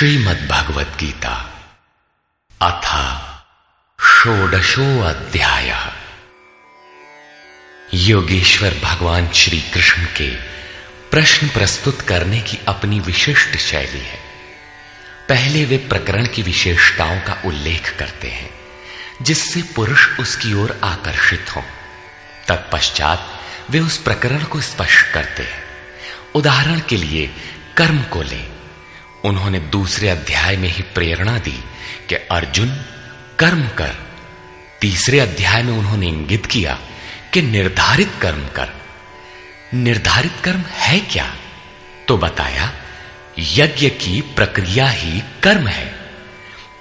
श्रीमद् भगवत गीता अथ षोडशो अध्याय योगेश्वर भगवान श्री कृष्ण के प्रश्न प्रस्तुत करने की अपनी विशिष्ट शैली है। पहले वे प्रकरण की विशेषताओं का उल्लेख करते हैं, जिससे पुरुष उसकी ओर आकर्षित हो। तत्पश्चात वे उस प्रकरण को स्पष्ट करते हैं। उदाहरण के लिए कर्म को ले। उन्होंने दूसरे अध्याय में ही प्रेरणा दी कि अर्जुन कर्म कर। तीसरे अध्याय में उन्होंने इंगित किया कि निर्धारित कर्म कर। निर्धारित कर्म है क्या? तो बताया, यज्ञ की प्रक्रिया ही कर्म है।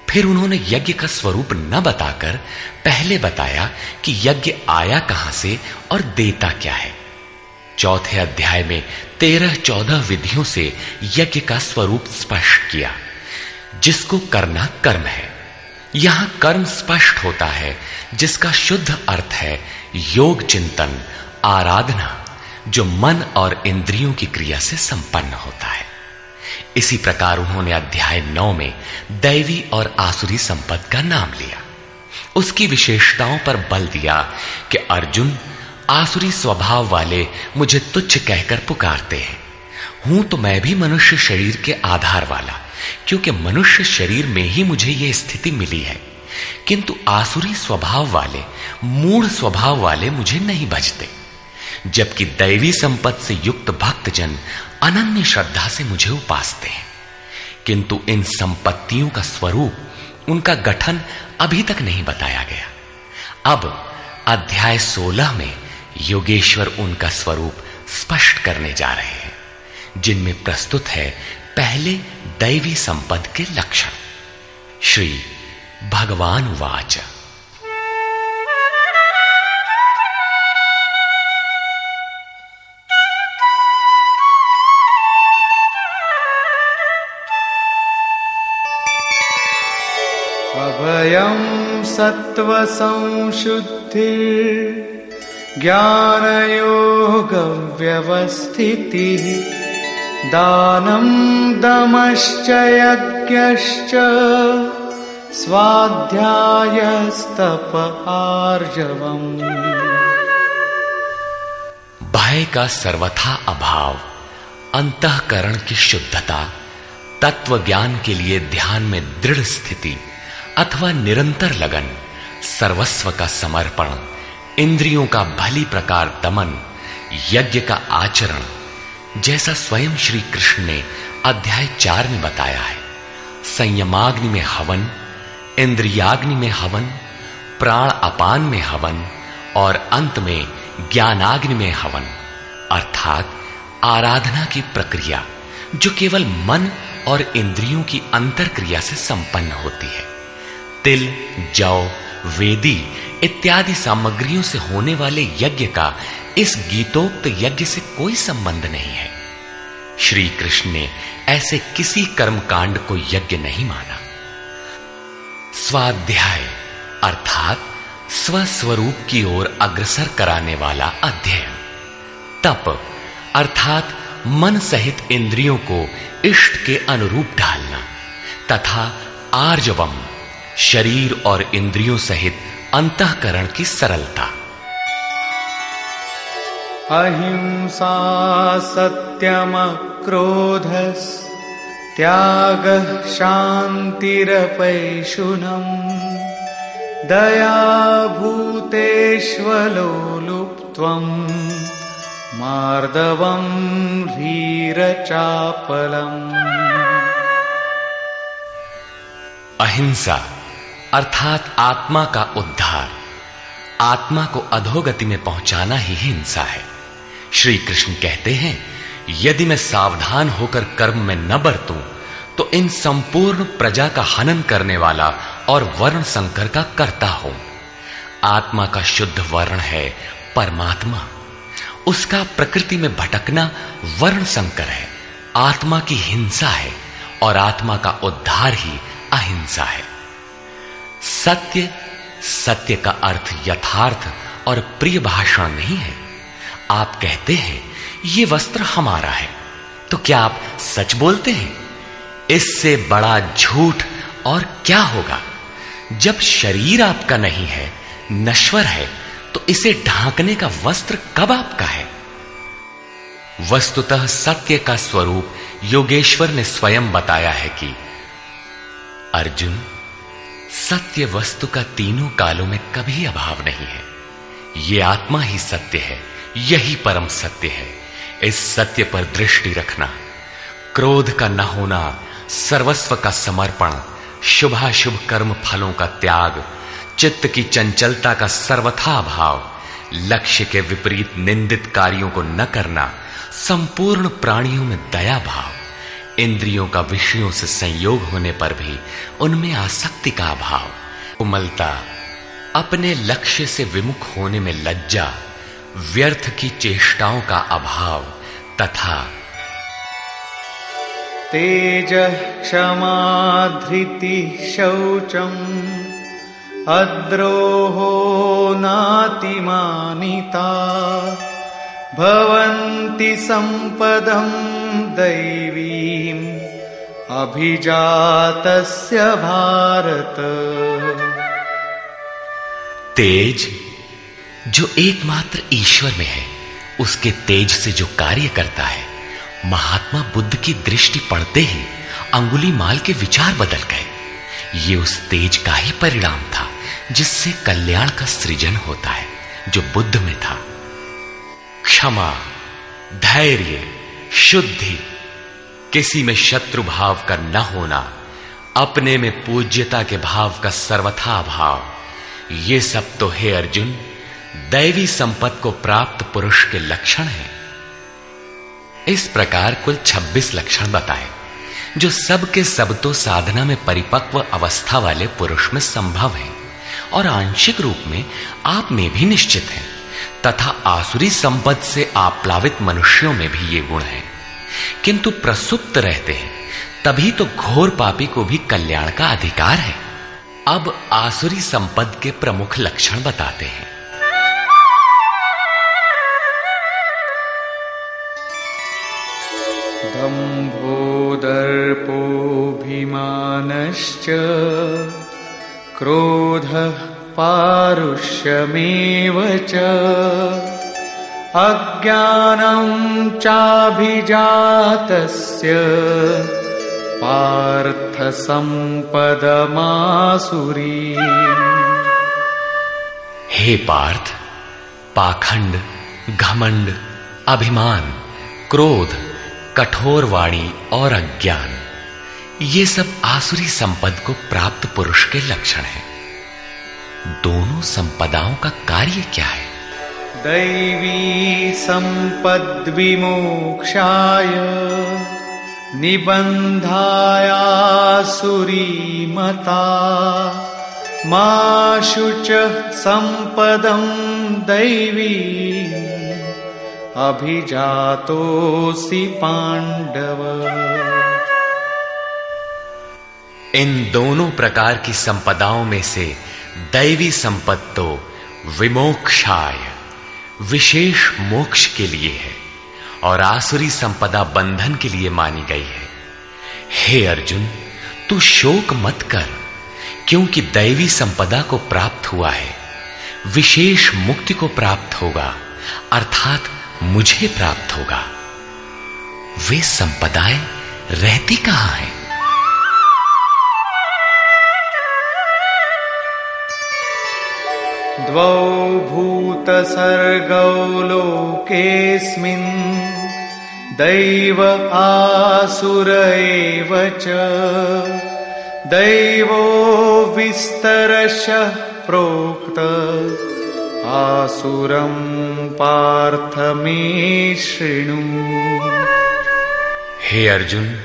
फिर उन्होंने यज्ञ का स्वरूप न बताकर पहले बताया कि यज्ञ आया कहाँ से और देता क्या है। चौथे अध्याय में तेरह चौदह विधियों से यज्ञ का स्वरूप स्पष्ट किया। जिसको करना कर्म है, यहाँ कर्म स्पष्ट होता है, जिसका शुद्ध अर्थ है योग चिंतन, आराधना, जो मन और इंद्रियों की क्रिया से संपन्न होता है। इसी प्रकार उन्होंने अध्याय नौ में दैवी और आसुरी संपद का नाम लिया। उसकी विशेषताओं पर बल दिया कि अर्जुन आसुरी स्वभाव वाले मुझे तुच्छ कहकर पुकारते हैं। हूँ तो मैं भी मनुष्य शरीर के आधार वाला, क्योंकि मनुष्य शरीर में ही मुझे यह स्थिति मिली है। किंतु आसुरी स्वभाव वाले, मूढ़ स्वभाव वाले मुझे नहीं भजते। जबकि दैवी संपत्ति से युक्त भक्तजन अनन्य श्रद्धा से मुझे उपासते हैं। किंतु इन संपत्तियों का स्वरूप, उनका गठन अभी तक नहीं बताया गया। अब अध्याय 16 में योगेश्वर उनका स्वरूप स्पष्ट करने जा रहे हैं, जिनमें प्रस्तुत है पहले दैवी संपद के लक्षण। श्री भगवान वाच। अभयं सत्त्वसंशुद्धिर् ज्ञानयोगव्यवस्थितिः दानं दमश्च यज्ञश्च स्वाध्यायस्तप आर्जवम्। भय का सर्वथा अभाव, अंतकरण की शुद्धता तत्व ज्ञान के लिए ध्यान में दृढ़ स्थिति अथवा निरंतर लगन, सर्वस्व का समर्पण इंद्रियों का भली प्रकार दमन, यज्ञ का आचरण, जैसा स्वयं श्री कृष्ण ने अध्याय चार में बताया है। संयमाग्नि में हवन, इंद्रियाग्नि में हवन, प्राण अपान में हवन और अंत में ज्ञानाग्नि में हवन। अर्थात आराधना की प्रक्रिया, जो केवल मन और इंद्रियों की अंतर क्रिया से संपन्न होती है। तिल, जौ, वेदी इत्यादि सामग्रियों से होने वाले यज्ञ का इस गीतोक्त यज्ञ से कोई संबंध नहीं है। श्री कृष्ण ने ऐसे किसी कर्म कांड को यज्ञ नहीं माना। स्वाध्याय, अर्थात स्वस्वरूप की ओर अग्रसर कराने वाला अध्ययन। तप, अर्थात मन सहित इंद्रियों को इष्ट के अनुरूप ढालना। तथा आर्जवम, शरीर और इंद्रियों सहित अंतकरण की सरलता। अहिंसा सत्यम क्रोधस त्याग शांतिरपैशुनम दया भूतेष्वलोलुप्त्वम् मार्दवं ह्रीरचापलम् अहिंसा। अर्थात आत्मा का उद्धार। आत्मा को अधोगति में पहुंचाना ही हिंसा है। श्री कृष्ण कहते हैं, यदि मैं सावधान होकर कर्म में न बरतूं तो इन संपूर्ण प्रजा का हनन करने वाला और वर्ण संकर का करता हूँ। आत्मा का शुद्ध वर्ण है परमात्मा। उसका प्रकृति में भटकना वर्ण संकर है। आत्मा की हिंसा है और आत्मा का उद्धार ही अहिंसा है। सत्य सत्य का अर्थ यथार्थ और प्रिय भाषण नहीं है। आप कहते हैं, ये वस्त्र हमारा है। तो क्या आप सच बोलते हैं? इससे बड़ा झूठ और क्या होगा? जब शरीर आपका नहीं है, नश्वर है तो इसे ढांकने का वस्त्र कब आपका है? वस्तुतः सत्य का स्वरूप योगेश्वर ने स्वयं बताया है कि अर्जुन सत्य वस्तु का तीनों कालों में कभी अभाव नहीं है। ये आत्मा ही सत्य है, यही परम सत्य है। इस सत्य पर दृष्टि रखना, क्रोध का न होना, सर्वस्व का समर्पण, शुभाशुभ कर्म फलों का त्याग, चित्त की चंचलता का सर्वथा भाव लक्ष्य के विपरीत निंदित कार्यों को न करना, संपूर्ण प्राणियों में दया भाव। इंद्रियों का विषयों से संयोग होने पर भी उनमें आसक्ति का अभाव। उमलता अपने लक्ष्य से विमुख होने में लज्जा, व्यर्थ की चेष्टाओं का अभाव तथा तेज क्षमा धृति शौचम, अद्रोहो नातिमानिता, भवन्ति सम्पदम् दैवीम् अभिजातस्य भारत। तेज, जो एकमात्र ईश्वर में है, उसके तेज से जो कार्य करता है, महात्मा बुद्ध की दृष्टि पड़ते ही अंगुली माल के विचार बदल गए। ये उस तेज का ही परिणाम था, जिससे कल्याण का सृजन होता है, जो बुद्ध में था। क्षमा, धैर्य, शुद्धि किसी में शत्रु भाव का न होना, अपने में पूज्यता के भाव का सर्वथा भाव। ये सब तो हे अर्जुन, दैवी संपत्ति को प्राप्त पुरुष के लक्षण हैं। इस प्रकार कुल 26 लक्षण बताए, जो सब के सब तो साधना में परिपक्व अवस्था वाले पुरुष में संभव है और आंशिक रूप में आप में भी निश्चित है, तथा आसुरी संपद से आप्लावित मनुष्यों में भी ये गुण है। किंतु प्रसुप्त रहते हैं, तभी तो घोर पापी को भी कल्याण का अधिकार है। अब आसुरी संपद के प्रमुख लक्षण बताते हैं। दम्भोदर्पोऽभिमानश्च क्रोधः पारुष्यमेव च। अज्ञानं चाभिजातस्य पार्थसम्पदमासुरी। हे पार्थ, पाखंड, घमंड, अभिमान, क्रोध कठोर वाणी और अज्ञान, ये सब आसुरी संपद को प्राप्त पुरुष के लक्षण हैं। दोनों संपदाओं का कार्य क्या है? दैवी संपद विमोक्षाय मता माशुच संपदम दैवी अभिजातोसी पांडव इन दोनों प्रकार की संपदाओं में से दैवी संपत्तो विमोक्षाय। विशेष मोक्ष के लिए है और आसुरी संपदा बंधन के लिए मानी गई है। हे अर्जुन, तू शोक मत कर, क्योंकि दैवी संपदा को प्राप्त हुआ है। विशेष मुक्ति को प्राप्त होगा, अर्थात मुझे प्राप्त होगा। वे संपदाएँ रहती कहाँ हैं? द्वौ दैव आसुर एव च। दैवो विस्तरशः प्रोक्त। आसुरं पार्थ मे शृणु। हे अर्जुन,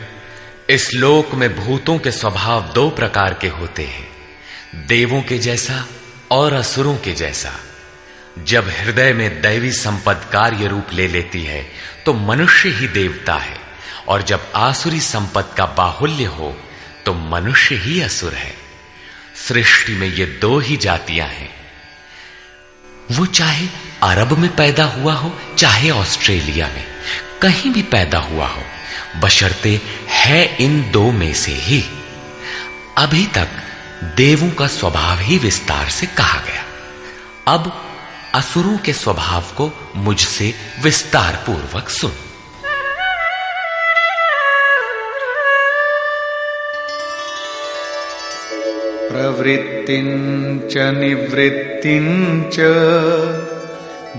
इस लोक में भूतों के स्वभाव दो प्रकार के होते हैं। देवों के जैसा और असुरों के जैसा। जब हृदय में दैवी संपद कार्य रूप ले लेती है तो मनुष्य ही देवता है, और जब आसुरी संपद का बाहुल्य हो तो मनुष्य ही असुर है। सृष्टि में ये दो ही जातियाँ हैं। वो चाहे अरब में पैदा हुआ हो, चाहे ऑस्ट्रेलिया में, कहीं भी पैदा हुआ हो, बशर्ते है इन दो में से ही। अभी तक देवों का स्वभाव ही विस्तार से कहा गया। अब असुरों के स्वभाव को मुझसे विस्तार पूर्वक सुन। प्रवृत्तिञ्च निवृत्तिञ्च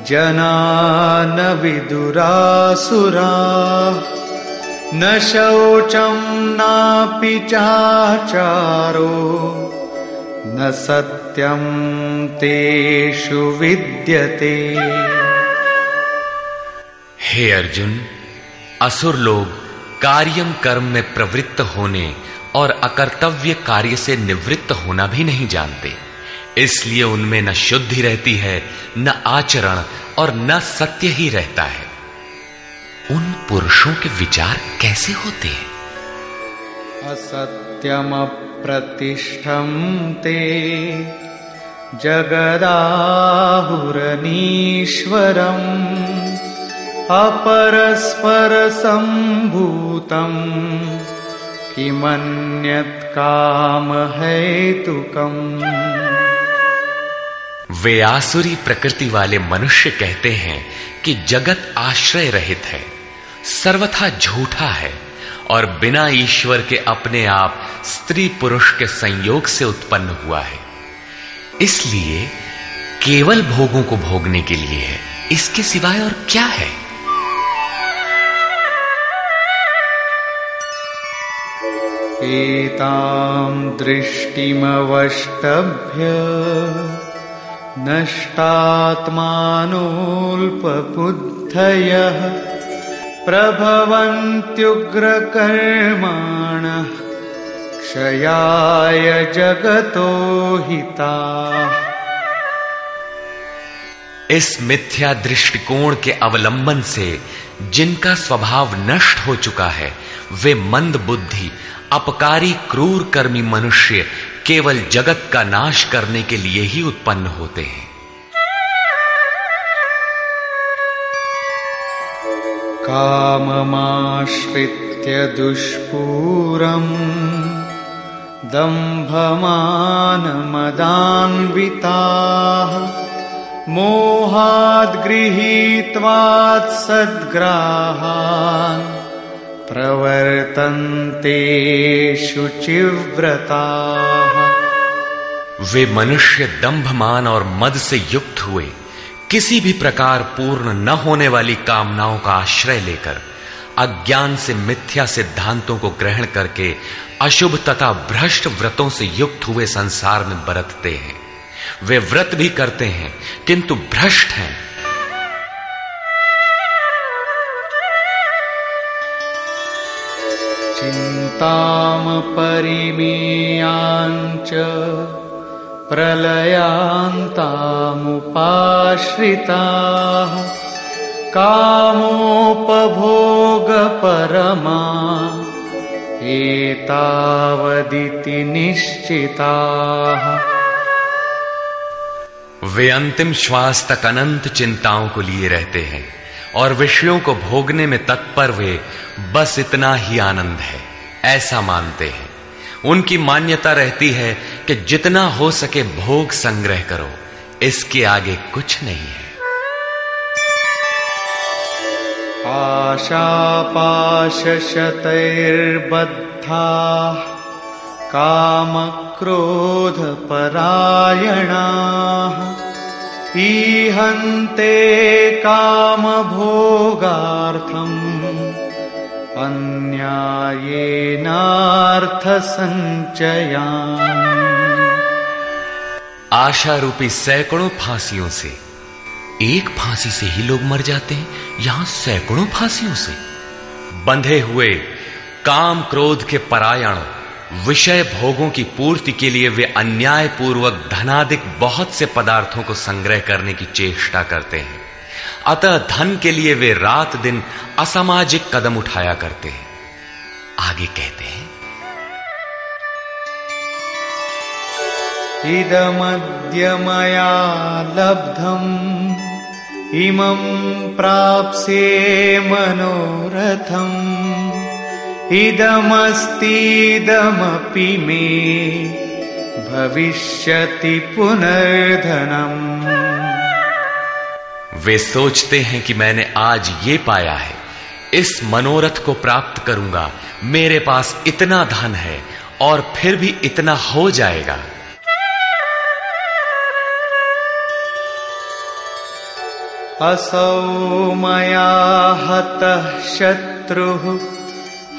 जना न विदुरासुरा न शौचं नापि चाचारो। न सत्यं तेषु विद्यते। हे अर्जुन असुर लोग कार्यम कर्म में प्रवृत्त होने और अकर्तव्य कार्य से निवृत्त होना भी नहीं जानते। इसलिए उनमें न शुद्धि रहती है न आचरण और न सत्य ही रहता है। उन पुरुषों के विचार कैसे होते हैं? असत्यम प्रतिष्ठम ते जगदाहुरनीश्वरम् अपरस्पर संभूतम् किमन्यत् काम हेतुकम् वे आसुरी प्रकृति वाले मनुष्य कहते हैं कि जगत आश्रय रहित है, सर्वथा झूठा है। और बिना ईश्वर के अपने आप स्त्री पुरुष के संयोग से उत्पन्न हुआ है। इसलिए केवल भोगों को भोगने के लिए है। इसके सिवाय और क्या है? एतां दृष्टिमवष्टभ्य नष्टात्मानोऽल्पबुद्धयः प्रभवन्त्युग्रकर्माणः क्षयाय जगतो हिता। इस मिथ्या दृष्टिकोण के अवलंबन से जिनका स्वभाव नष्ट हो चुका है, वे मंद बुद्धि, अपकारी क्रूर कर्मी मनुष्य केवल जगत का नाश करने के लिए ही उत्पन्न होते हैं। काममाश्रित्य दुष्पूरम् दम्भमानमदान्विताः मोहाद् गृहीत्वात् सद्ग्राहान् प्रवर्तन्ते शुचिव्रताः। वे मनुष्य दंभमान और मद से युक्त हुए। किसी भी प्रकार पूर्ण न होने वाली कामनाओं का आश्रय लेकर, अज्ञान से मिथ्या सिद्धांतों को ग्रहण करके अशुभ तथा भ्रष्ट व्रतों से युक्त हुए संसार में बरतते हैं। वे व्रत भी करते हैं, किंतु भ्रष्ट हैं। चिन्ताम परिमेयाञ्च प्रलयान्तामुपाश्रिताः कामोपभोगपरमा एतावदिति निश्चिताः। वे अंतिम श्वास तक अनंत चिंताओं को लिए रहते हैं और विषयों को भोगने में तत्पर वे बस इतना ही आनंद है, ऐसा मानते हैं। उनकी मान्यता रहती है कि जितना हो सके भोग संग्रह करो। इसके आगे कुछ नहीं है। आशा पाशतर्बद्धा काम क्रोध आशापाशशतैर्बद्धा कामक्रोधपरायणाः ईहन्ते कामभोगार्थम् आशा रूपी सैकड़ों फांसियों से, एक फांसी से ही लोग मर जाते हैं, यहाँ सैकड़ों फांसियों से। बंधे हुए काम क्रोध के परायण, विषय भोगों की पूर्ति के लिए वे अन्याय पूर्वक धनाधिक बहुत से पदार्थों को संग्रह करने की चेष्टा करते हैं। अतः धन के लिए वे रात दिन असामाजिक कदम उठाया करते हैं। आगे कहते हैं। इदमद्य मया लब्धम्, इमं प्राप्स्ये मनोरथम्। इदमस्तीदमपि मे भविष्यति पुनर्धनम्। वे सोचते हैं कि मैंने आज ये पाया है। इस मनोरथ को प्राप्त करूँगा। मेरे पास इतना धन है और फिर भी इतना हो जाएगा। असौ मया हतः शत्रुः,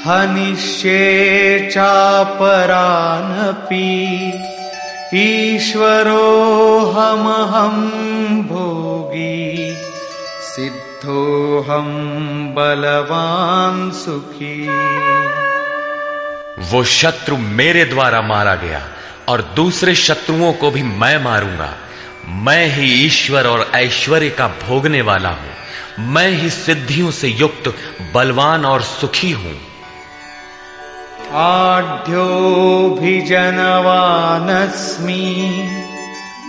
हनिष्ये चापरानपि। ईश्वरोऽहमहं भोगी। सिद्धोऽहं बलवान् सुखी। वो शत्रु मेरे द्वारा मारा गया और दूसरे शत्रुओं को भी मैं मारूँगा। मैं ही ईश्वर और ऐश्वर्य का भोगने वाला हूँ। मैं ही सिद्धियों से युक्त बलवान और सुखी हूँ। आढ्योऽभिजनवानस्मि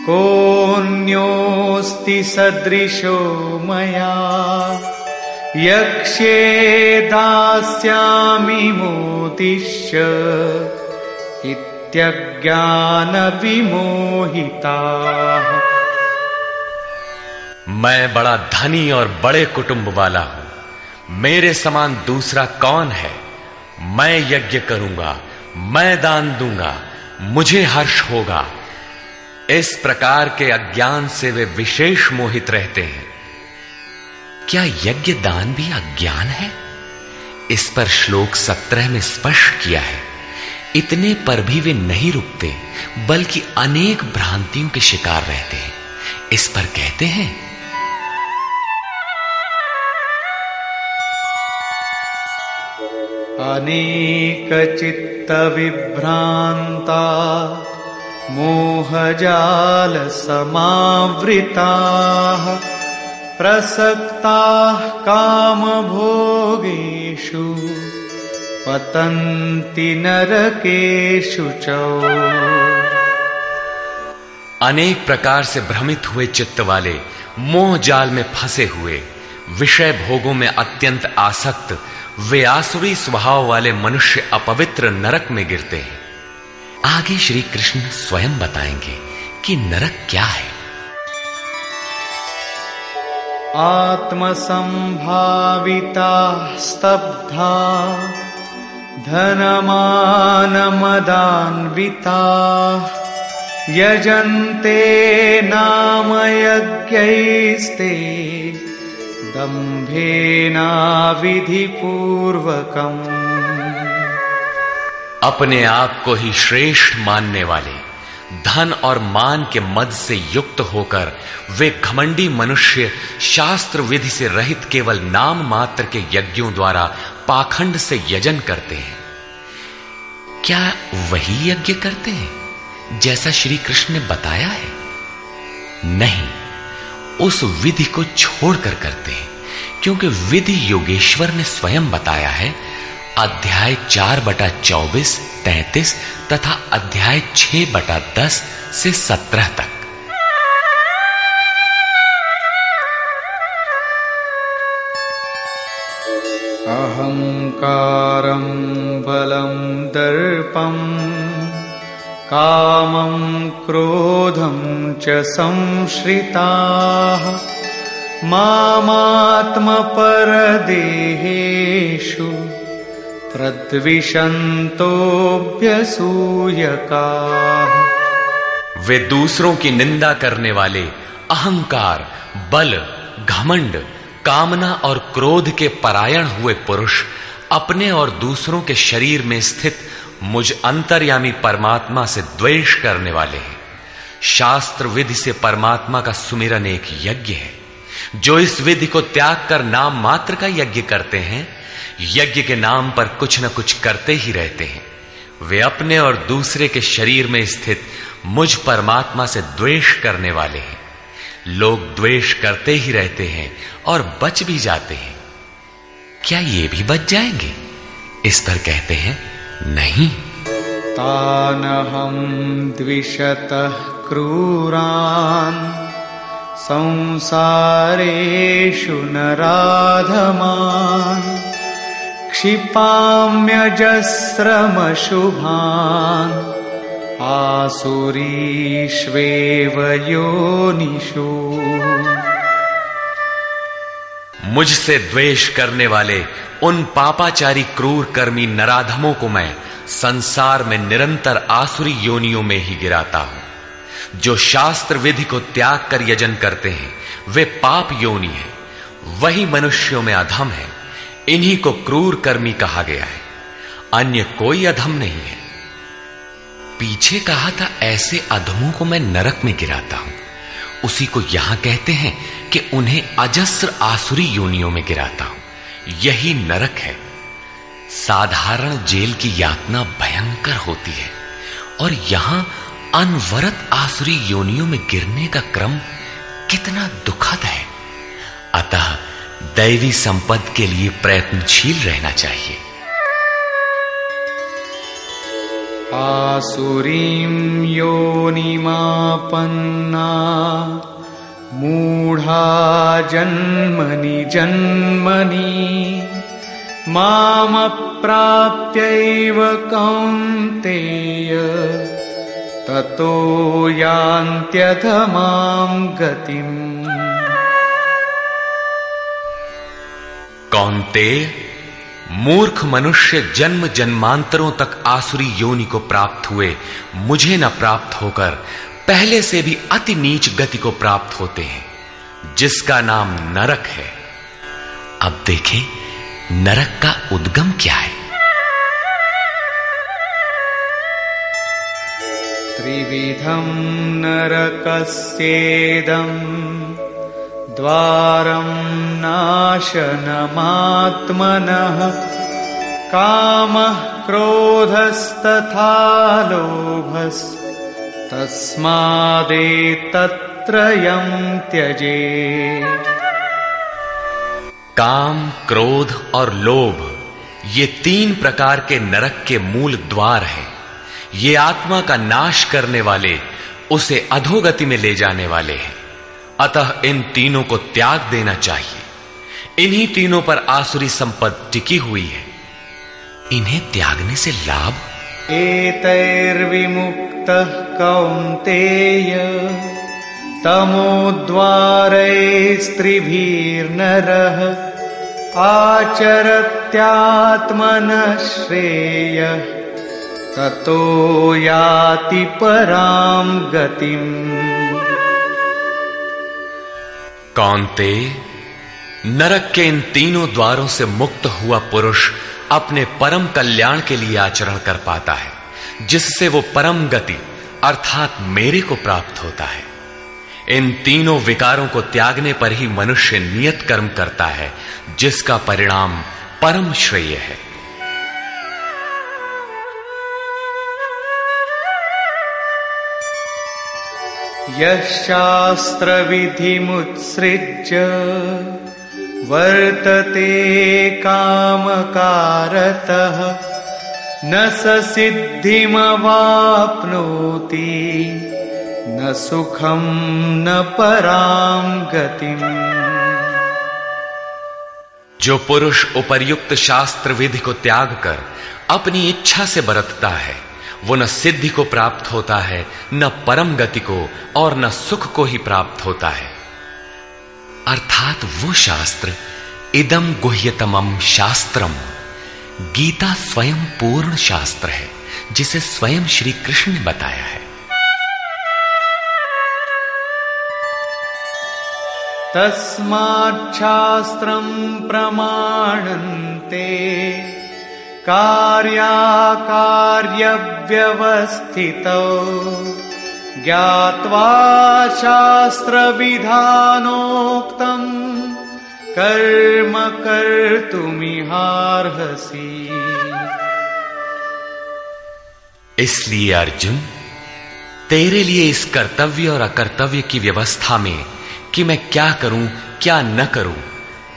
कोऽन्योऽस्ति सदृशो मया। यक्ष्ये दास्यामि मोदिश्य इत्यज्ञानविमोहिताः। मैं बड़ा धनी और बड़े कुटुंब वाला हूँ। मेरे समान दूसरा कौन है? मैं यज्ञ करूँगा मैं दान दूँगा, मुझे हर्ष होगा। इस प्रकार के अज्ञान से वे विशेष मोहित रहते हैं। क्या यज्ञ दान भी अज्ञान है? इस पर श्लोक सत्रह में स्पष्ट किया है। इतने पर भी वे नहीं रुकते, बल्कि अनेक भ्रांतियों के शिकार रहते हैं। इस पर कहते हैं अनेकचित्तविभ्रान्ता मोहजालसमावृताः प्रसक्ताः कामभोगेषु, पतन्ति नरकेषु च। अनेक प्रकार से भ्रमित हुए चित्त वाले मोह जाल में फंसे हुए, विषय भोगों में अत्यंत आसक्त वे आसुरी स्वभाव वाले मनुष्य अपवित्र नरक में गिरते हैं। आगे श्री कृष्ण स्वयं बताएँगे कि नरक क्या है। आत्मसंभाविता स्तब्धा, धनमानमदान्विता, यजन्ते नाम यज्ञैस्ते दम्भेनाविधिपूर्वकम्। अपने आप को ही श्रेष्ठ मानने वाले, धन और मान के मद से युक्त होकर वे घमंडी मनुष्य शास्त्र विधि से रहित केवल नाम मात्र के यज्ञों द्वारा पाखंड से यजन करते हैं। क्या वही यज्ञ करते हैं जैसा श्री कृष्ण ने बताया है? नहीं, उस विधि को छोड़कर करते हैं, क्योंकि विधि योगेश्वर ने स्वयं बताया है अध्याय चार बटा चौबीस, तैतीस तथा अध्याय छह बटा दस से सत्रह तक। अहङ्कारं बलं दर्पम् कामं क्रोधं च संश्रिताः। मामात्मपरदेहेषु प्रद्विषन्तोऽभ्यसूयकाः वे दूसरों की निंदा करने वाले, अहंकार, बल, घमंड, कामना और क्रोध के परायण हुए पुरुष, अपने और दूसरों के शरीर में स्थित मुझ अंतर्यामी परमात्मा से द्वेष करने वाले हैं। शास्त्र विधि से परमात्मा का सुमिरन एक यज्ञ है। जो इस विधि को त्याग कर नाम मात्र का यज्ञ करते हैं यज्ञ के नाम पर कुछ न कुछ करते ही रहते हैं। वे अपने और दूसरे के शरीर में स्थित मुझ परमात्मा से द्वेष करने वाले हैं। लोग द्वेष करते ही रहते हैं और बच भी जाते हैं। क्या ये भी बच जाएँगे? इस पर कहते हैं, नहीं। तानहं द्विषतः क्रूरान् संसारेषु नराधमान् क्षिपाम्यजस्रमशुभान् आसुरीष्वेव योनिषु मुझसे द्वेष करने वाले उन पापाचारी क्रूर कर्मी नराधमों को मैं संसार में निरंतर आसुरी योनियों में ही गिराता हूँ। जो शास्त्र विधि को त्याग कर यजन करते हैं, वे पाप योनि है, वही मनुष्यों में अधम है। इन्हीं को क्रूर कर्मी कहा गया है। अन्य कोई अधम नहीं है। पीछे कहा था, ऐसे अधमों को मैं नरक में गिराता हूँ। उसी को यहाँ कहते हैं कि उन्हें अजस्र आसुरी योनियों में गिराता हूँ। यही नरक है। साधारण जेल की यातना भयंकर होती है और यहाँ अनवरत आसुरी योनियों में गिरने का क्रम कितना दुखद है। अतः दैवी संपद के लिए प्रयत्नशील रहना चाहिए। आसुरीं योनिमापन्ना, मूढा जन्मनि जन्मनि मामप्राप्यैव कौन्तेय, ततो यान्त्यधमां गतिम्। कौन्तेय मूर्ख मनुष्य जन्म जन्मांतरों तक आसुरी योनि को प्राप्त हुए, मुझे न प्राप्त होकर पहले से भी अति नीच गति को प्राप्त होते हैं, जिसका नाम नरक है। अब देखें, नरक का उद्गम क्या है? त्रिविधम नरकस्येदम्। द्वारं नाशनमात्मनः कामः क्रोधस्तथा लोभस्तस्मादेतत्त्रयं त्यजे काम, क्रोध और लोभ, ये तीन प्रकार के नरक के मूल द्वार हैं। ये आत्मा का नाश करने वाले, उसे अधोगति में ले जाने वाले हैं। अतः इन तीनों को त्याग देना चाहिए। इन्हीं तीनों पर आसुरी संपद टिकी हुई है। इन्हें त्यागने से लाभ? एतैर्विमुक्तः कौन्तेय तमोद्वारैस्त्रिभिर्नरः आचरत्यात्मनः श्रेयः ततो याति परां गतिम्। कौनते नरक के इन तीनों द्वारों से मुक्त हुआ पुरुष अपने परम कल्याण के लिए आचरण कर पाता है, जिससे वो परम गति अर्थात मेरे को प्राप्त होता है। इन तीनों विकारों को त्यागने पर ही मनुष्य नियत कर्म करता है, जिसका परिणाम परम श्रेय है। यशास्त्रविधिमुत्सृज्य वर्तते कामकारतः न स सिद्धिमवाप्नोति, न सुखम न परां गतिम्। जो पुरुष उपर्युक्त शास्त्र विधि को त्याग कर अपनी इच्छा से बरतता है वो न सिद्धि को प्राप्त होता है, न परम गति को और न सुख को ही प्राप्त होता है। अर्थात वो शास्त्र इदम गुह्यतमम शास्त्रम। गीता स्वयं पूर्ण शास्त्र है, जिसे स्वयं श्री कृष्ण ने बताया है। तस्माच्छास्त्रम् प्रमाणन्ते। कार्याकार्यव्यवस्थितौ। ज्ञात्वा शास्त्रविधानोक्तम् कर्म कर्तुमिहार्हसि। इसलिए अर्जुन, तेरे लिए इस कर्तव्य और अकर्तव्य की व्यवस्था में कि मैं क्या करूँ, क्या न करूँ,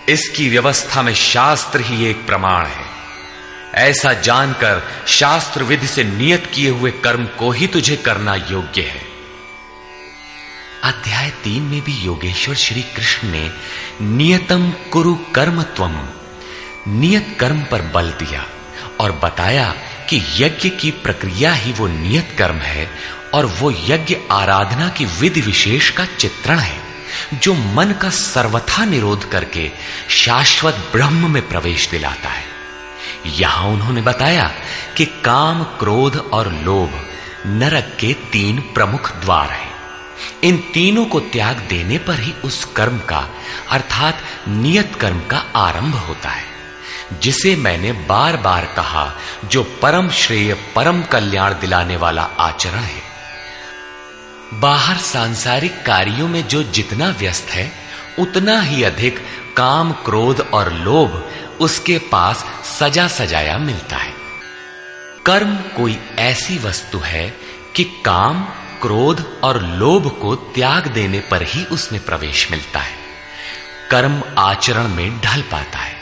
इसकी व्यवस्था में शास्त्र ही एक प्रमाण है। ऐसा जानकर शास्त्र विधि से नियत किए हुए कर्म को ही तुझे करना योग्य है। अध्याय तीन में भी योगेश्वर श्री कृष्ण ने नियतम कुरु कर्म त्वम नियत कर्म पर बल दिया और बताया कि यज्ञ की प्रक्रिया ही वो नियत कर्म है और वो यज्ञ आराधना की विधि विशेष का चित्रण है, जो मन का सर्वथा निरोध करके शाश्वत ब्रह्म में प्रवेश दिलाता है। यहाँ उन्होंने बताया कि काम, क्रोध और लोभ नरक के तीन प्रमुख द्वार हैं। इन तीनों को त्याग देने पर ही उस कर्म का, अर्थात नियत कर्म का आरंभ होता है, जिसे मैंने बार बार कहा, जो परम श्रेय, परम कल्याण दिलाने वाला आचरण है। बाहर सांसारिक कार्यों में जो जितना व्यस्त है, उतना ही अधिक काम, क्रोध और लोभ उसके पास सजा सजाया मिलता है। कर्म कोई ऐसी वस्तु है कि काम, क्रोध और लोभ को त्याग देने पर ही उसमें प्रवेश मिलता है। कर्म आचरण में ढल पाता है।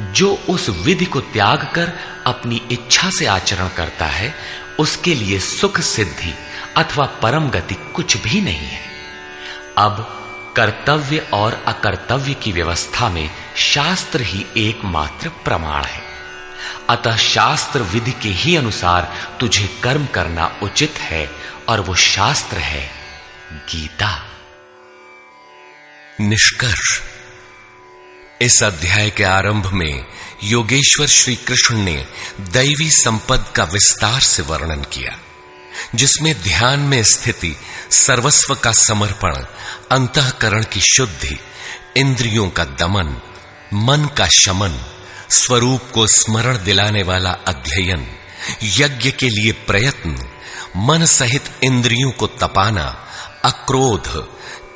जो उस विधि को त्याग कर अपनी इच्छा से आचरण करता है, उसके लिए सुख सिद्धि अथवा परम गति कुछ भी नहीं है। अब कर्तव्य और अकर्तव्य की व्यवस्था में शास्त्र ही एकमात्र प्रमाण है। अतः शास्त्र विधि के ही अनुसार तुझे कर्म करना उचित है और वो शास्त्र है गीता। निष्कर्ष। इस अध्याय के आरंभ में योगेश्वर श्री कृष्ण ने दैवी संपद का विस्तार से वर्णन किया। जिसमें ध्यान में स्थिति, सर्वस्व का समर्पण, अंतकरण की शुद्धि, इंद्रियों का दमन, मन का शमन, स्वरूप को स्मरण दिलाने वाला अध्ययन, यज्ञ के लिए प्रयत्न, मन सहित इंद्रियों को तपाना, अक्रोध,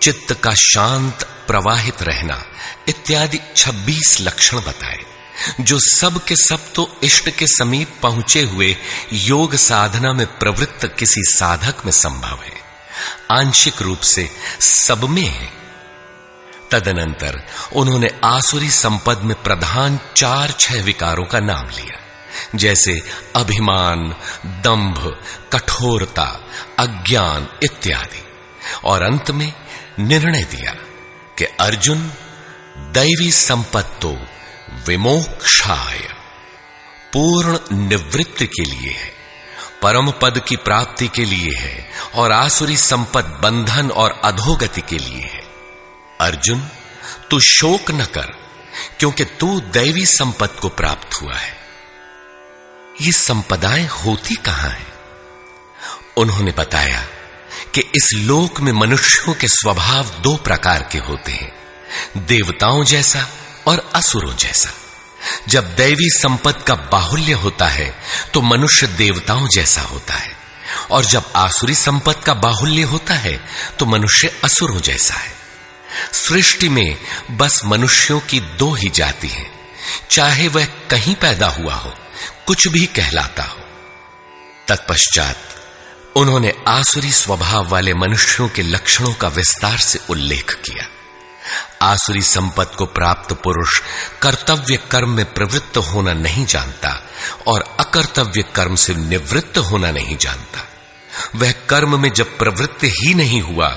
चित्त का शांत, प्रवाहित रहना, इत्यादि 26 लक्षण बताए। जो सब के सब तो इष्ट के समीप पहुँचे हुए योग साधना में प्रवृत्त किसी साधक में संभव है। आंशिक रूप से सब में है। तदनंतर उन्होंने आसुरी संपद में प्रधान चार छह विकारों का नाम लिया, जैसे अभिमान, दंभ, कठोरता, अज्ञान इत्यादि, और अंत में निर्णय दिया कि अर्जुन दैवी संपत्तो विमोक्षाय। पूर्ण निवृत्ति के लिए है। परम पद की प्राप्ति के लिए है और आसुरी संपद, बंधन और अधोगति के लिए है। अर्जुन, तू शोक न कर, क्योंकि तू दैवी संपद को प्राप्त हुआ है। ये संपदाएँ होती कहाँ हैं? उन्होंने बताया कि इस लोक में मनुष्यों के स्वभाव दो प्रकार के होते हैं। देवताओं जैसा और असुरों जैसा। जब दैवी संपत्ति का बाहुल्य होता है तो मनुष्य देवताओं जैसा होता है। और जब आसुरी संपत्ति का बाहुल्य होता है तो मनुष्य असुरों जैसा है। सृष्टि में बस मनुष्यों की दो ही जाति है। चाहे वह कहीं पैदा हुआ हो, कुछ भी कहलाता हो। तत्पश्चात उन्होंने आसुरी स्वभाव वाले मनुष्यों के लक्षणों का विस्तार से उल्लेख किया। आसुरी संपत्ति को प्राप्त पुरुष कर्तव्य कर्म में प्रवृत्त होना नहीं जानता और अकर्तव्य कर्म से निवृत्त होना नहीं जानता। वह कर्म में जब प्रवृत्त ही नहीं हुआ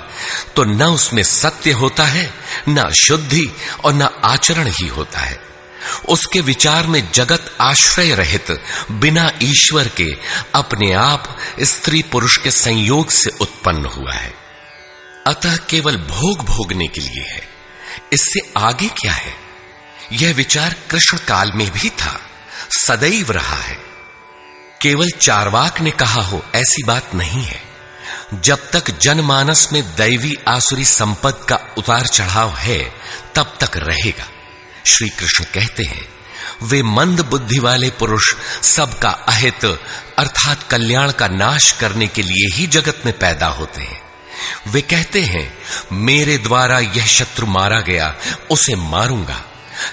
तो न उसमें सत्य होता है, न शुद्धि और न आचरण ही होता है। उसके विचार में जगत आश्रय रहित, बिना ईश्वर के अपने आप स्त्री पुरुष के संयोग से उत्पन्न हुआ है। अतः केवल भोग भोगने के लिए है। इससे आगे क्या है? यह विचार कृष्ण काल में भी था, सदैव रहा है। केवल चारवाक ने कहा हो, ऐसी बात नहीं है। जब तक जनमानस में दैवी आसुरी संपद का उतार चढ़ाव है, तब तक रहेगा। श्री कृष्ण कहते हैं, वे मंद बुद्धि वाले पुरुष सबका अहित अर्थात कल्याण का नाश करने के लिए ही जगत में पैदा होते हैं। वे कहते हैं, मेरे द्वारा यह शत्रु मारा गया, उसे मारूँगा।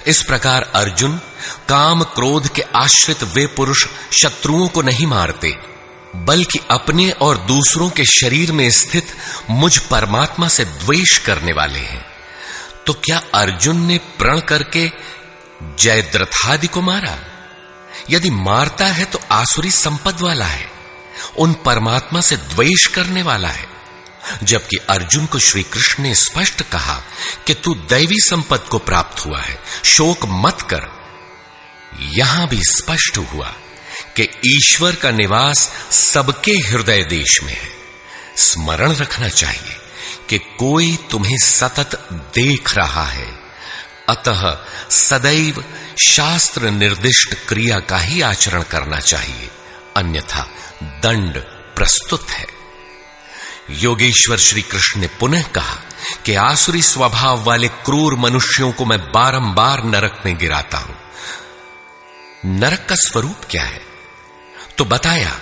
इस प्रकार अर्जुन काम क्रोध के आश्रित वे पुरुष शत्रुओं को नहीं मारते, बल्कि अपने और दूसरों के शरीर में स्थित मुझ परमात्मा से द्वेष करने वाले हैं। तो क्या अर्जुन ने प्रण करके जयद्रथादि को मारा? यदि मारता है तो आसुरी संपद वाला है, उन परमात्मा से द्वेष करने वाला है। जबकि अर्जुन को श्री कृष्ण ने स्पष्ट कहा कि तू दैवी संपत्ति को प्राप्त हुआ है। शोक मत कर। यहाँ भी स्पष्ट हुआ कि ईश्वर का निवास सबके हृदय देश में है। स्मरण रखना चाहिए कि कोई तुम्हें सतत देख रहा है। अतः सदैव शास्त्र निर्दिष्ट क्रिया का ही आचरण करना चाहिए। अन्यथा दंड प्रस्तुत है। योगेश्वर श्री कृष्ण ने पुनः कहा कि आसुरी स्वभाव वाले क्रूर मनुष्यों को मैं बारंबार नरक में गिराता हूँ। नरक का स्वरूप क्या है? तो बताया,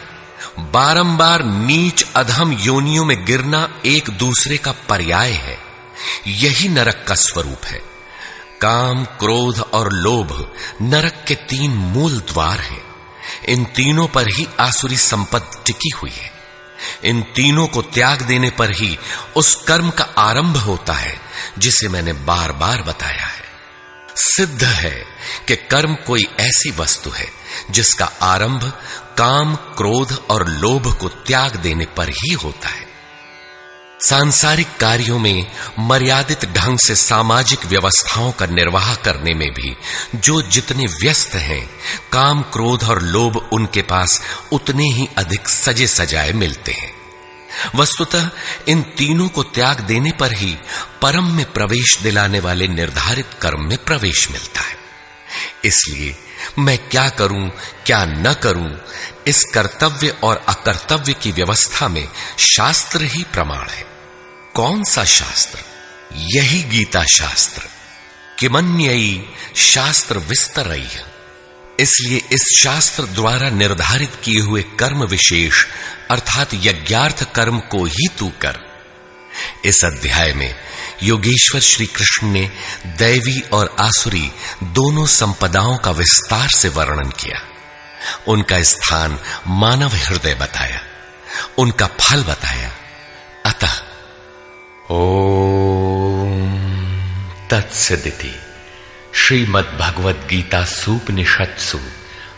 बारंबार नीच अधम योनियों में गिरना एक दूसरे का पर्याय है। यही नरक का स्वरूप है। काम, क्रोध और लोभ नरक के तीन मूल द्वार हैं। इन तीनों पर ही आसुरी संपत्ति टिकी हुई है। इन तीनों को त्याग देने पर ही उस कर्म का आरंभ होता है, जिसे मैंने बार बार बताया है। सिद्ध है कि कर्म कोई ऐसी वस्तु है, जिसका आरंभ काम, क्रोध और लोभ को त्याग देने पर ही होता है। सांसारिक कार्यों में मर्यादित ढंग से सामाजिक व्यवस्थाओं का निर्वाह करने में भी जो जितने व्यस्त हैं, काम क्रोध और लोभ उनके पास उतने ही अधिक सजे सजाए मिलते हैं। वस्तुतः इन तीनों को त्याग देने पर ही परम में प्रवेश दिलाने वाले निर्धारित कर्म में प्रवेश मिलता है। इसलिए मैं क्या करूँ, क्या न करूँ, इस कर्तव्य और अकर्तव्य की व्यवस्था में शास्त्र ही प्रमाण है। कौन सा शास्त्र? यही गीता शास्त्र। किमन्ययी शास्त्र विस्तर। इसलिए इस शास्त्र द्वारा निर्धारित किए हुए कर्म विशेष, अर्थात यज्ञार्थ कर्म को ही तू कर। इस अध्याय में योगेश्वर श्री कृष्ण ने दैवी और आसुरी दोनों संपदाओं का विस्तार से वर्णन किया। उनका स्थान मानव हृदय बताया, उनका फल बताया। अतः ओ तत्सदिति। श्रीमद भगवद गीता सूपनिषत्सु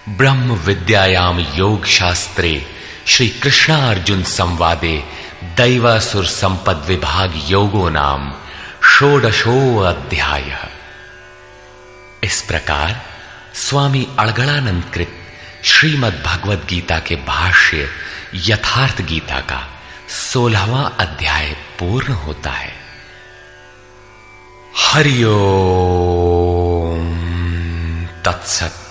ब्रह्म विद्यायाम योग शास्त्रे श्री कृष्णार्जुन संवादे दैवासुर संपद विभाग योगो नाम षोडशो अध्याय। इस प्रकार स्वामी अड़गड़ानंद कृत श्रीमद भगवद गीता के भाष्य यथार्थ गीता का सोलहवां अध्याय पूर्ण होता है। हरिओ तत्सत।